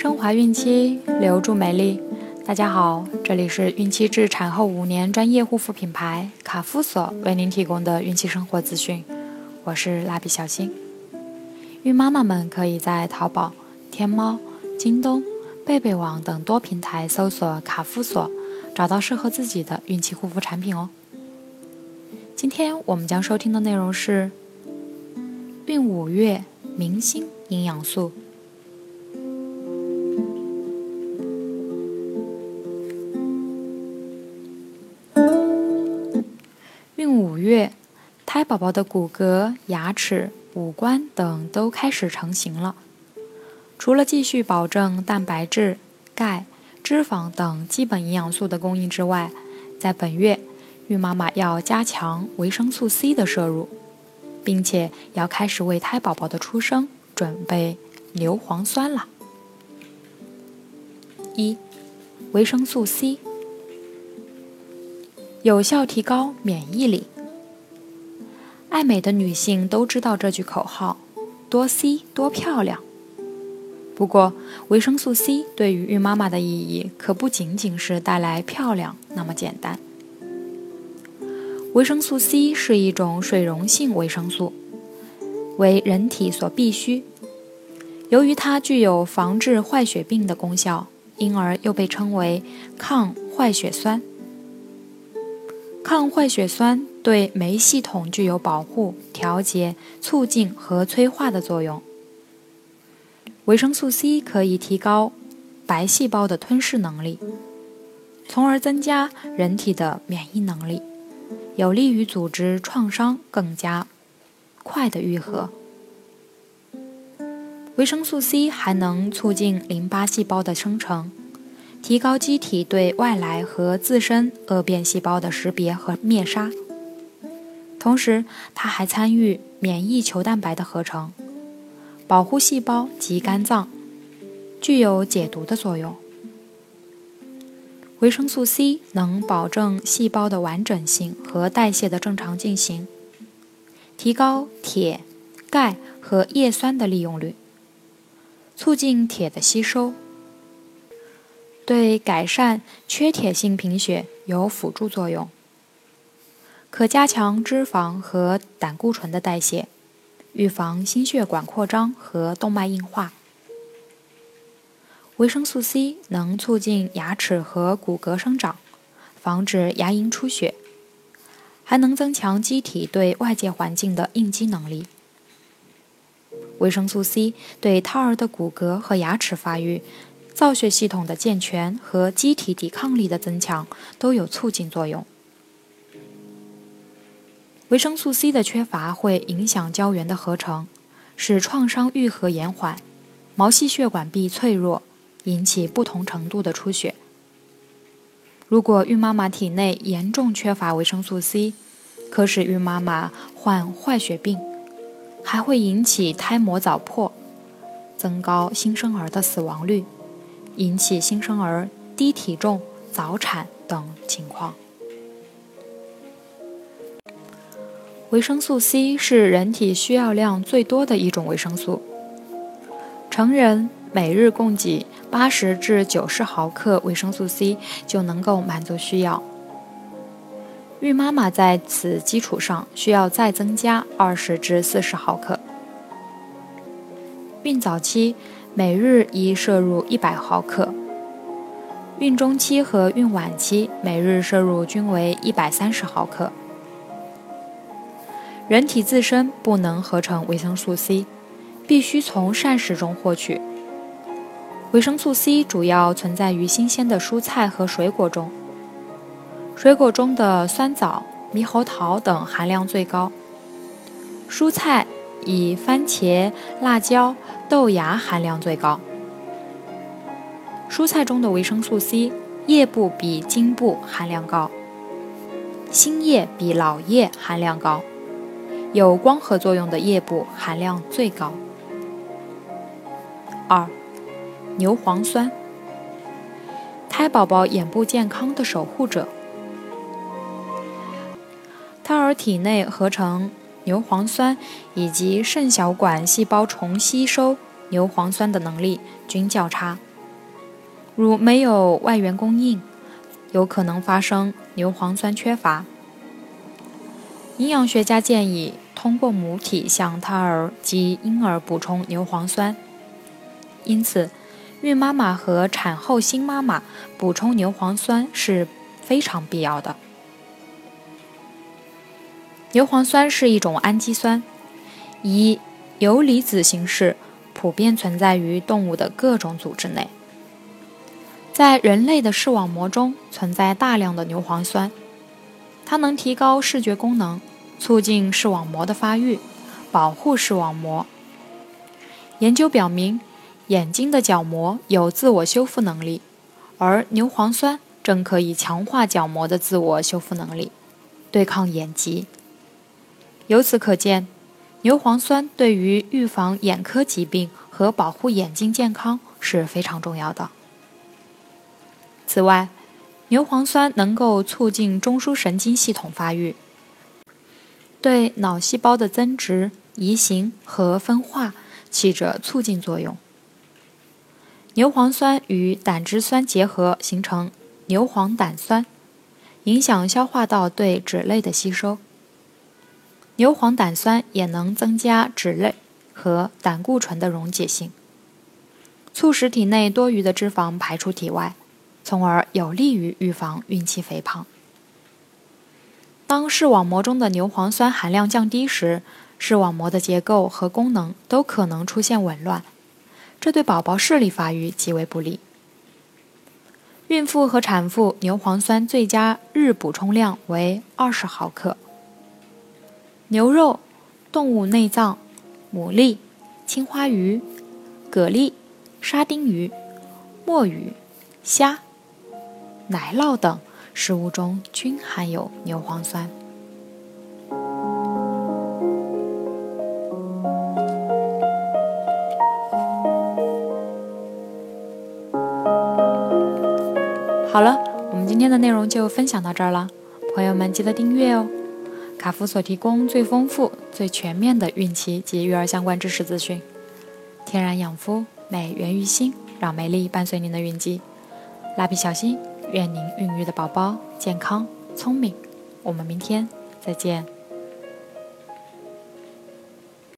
升华孕期，留住美丽。大家好，这里是孕期至产后五年专业护肤品牌卡夫索为您提供的孕期生活资讯。我是蜡笔小新。孕妈妈们可以在淘宝、天猫、京东、贝贝网等多平台搜索卡夫索，找到适合自己的孕期护肤产品哦。今天我们将收听的内容是孕五月明星营养素。月，胎宝宝的骨骼、牙齿、五官等都开始成型了。除了继续保证蛋白质、钙、脂肪等基本营养素的供应之外，在本月，孕妈妈要加强维生素 C 的摄入，并且要开始为胎宝宝的出生准备牛磺酸了。一、维生素 C 有效提高免疫力。爱美的女性都知道这句口号：多 C 多漂亮。不过，维生素 C 对于孕妈妈的意义可不仅仅是带来漂亮那么简单。维生素 C 是一种水溶性维生素，为人体所必需。由于它具有防治坏血病的功效，因而又被称为抗坏血酸。抗坏血酸对酶系统具有保护、调节、促进和催化的作用。维生素 C 可以提高白细胞的吞噬能力，从而增加人体的免疫能力。有利于组织创伤更加快的愈合。维生素 C 还能促进淋巴细胞的生成，提高机体对外来和自身恶变细胞的识别和灭杀。同时，它还参与免疫球蛋白的合成，保护细胞及肝脏，具有解毒的作用。维生素 C 能保证细胞的完整性和代谢的正常进行，提高铁、钙和叶酸的利用率，促进铁的吸收，对改善缺铁性贫血有辅助作用，可加强脂肪和胆固醇的代谢，预防心血管扩张和动脉硬化。维生素 C 能促进牙齿和骨骼生长，防止牙龈出血，还能增强机体对外界环境的应激能力。维生素 C 对胎儿的骨骼和牙齿发育、造血系统的健全和机体抵抗力的增强都有促进作用。维生素 C 的缺乏会影响胶原的合成，使创伤愈合延缓，毛细血管壁脆弱。引起不同程度的出血。如果孕妈妈体内严重缺乏维生素 C，可使孕妈妈患坏血病，还会引起胎膜早破，增高新生儿的死亡率，引起新生儿低体重、早产等情况。维生素 C 是人体需要量最多的一种维生素，成人每日供给。八十至九十毫克维生素 C 就能够满足需要。孕妈妈在此基础上需要再增加二十至四十毫克。孕早期每日宜摄入一百毫克，孕中期和孕晚期每日摄入均为一百三十毫克。人体自身不能合成维生素 C，必须从膳食中获取。维生素 C 主要存在于新鲜的蔬菜和水果中，水果中的酸枣、猕猴桃等含量最高。蔬菜以番茄、辣椒、豆芽含量最高。蔬菜中的维生素 C 叶部比茎部含量高，新叶比老叶含量高，有光合作用的叶部含量最高。二。牛磺酸，胎宝宝眼部健康的守护者。胎儿体内合成牛磺酸以及肾小管细胞重吸收牛磺酸的能力均较差，如没有外源供应，有可能发生牛磺酸缺乏。营养学家建议通过母体向胎儿及婴儿补充牛磺酸，因此，孕妈妈和产后新妈妈补充牛磺酸是非常必要的。牛磺酸是一种氨基酸，以游离子形式普遍存在于动物的各种组织内。在人类的视网膜中存在大量的牛磺酸，它能提高视觉功能。促进视网膜的发育，保护视网膜。研究表明，眼睛的角膜有自我修复能力，而牛磺酸正可以强化角膜的自我修复能力，对抗眼疾。由此可见，牛磺酸对于预防眼科疾病和保护眼睛健康是非常重要的。此外，牛磺酸能够促进中枢神经系统发育。对脑细胞的增殖、移行和分化起着促进作用。牛磺酸与胆汁酸结合形成牛磺胆酸，影响消化道对脂类的吸收。牛磺胆酸也能增加脂类和胆固醇的溶解性，促使体内多余的脂肪排出体外，从而有利于预防孕期肥胖。当视网膜中的牛磺酸含量降低时，视网膜的结构和功能都可能出现紊乱，这对宝宝视力发育极为不利。孕妇和产妇牛磺酸最佳日补充量为二十毫克。牛肉、动物内脏、牡蛎、青花鱼、蛤蜊、沙丁鱼、墨鱼、虾、奶酪等。食物中均含有牛磺酸。好了，我们今天的内容就分享到这儿了，朋友们记得订阅哦。卡夫所提供最丰富、最全面的孕期及育儿相关知识资讯。天然养肤，美源于心，让美丽伴随您的孕期。蜡笔小新。愿您孕育的宝宝健康聪明，我们明天再见。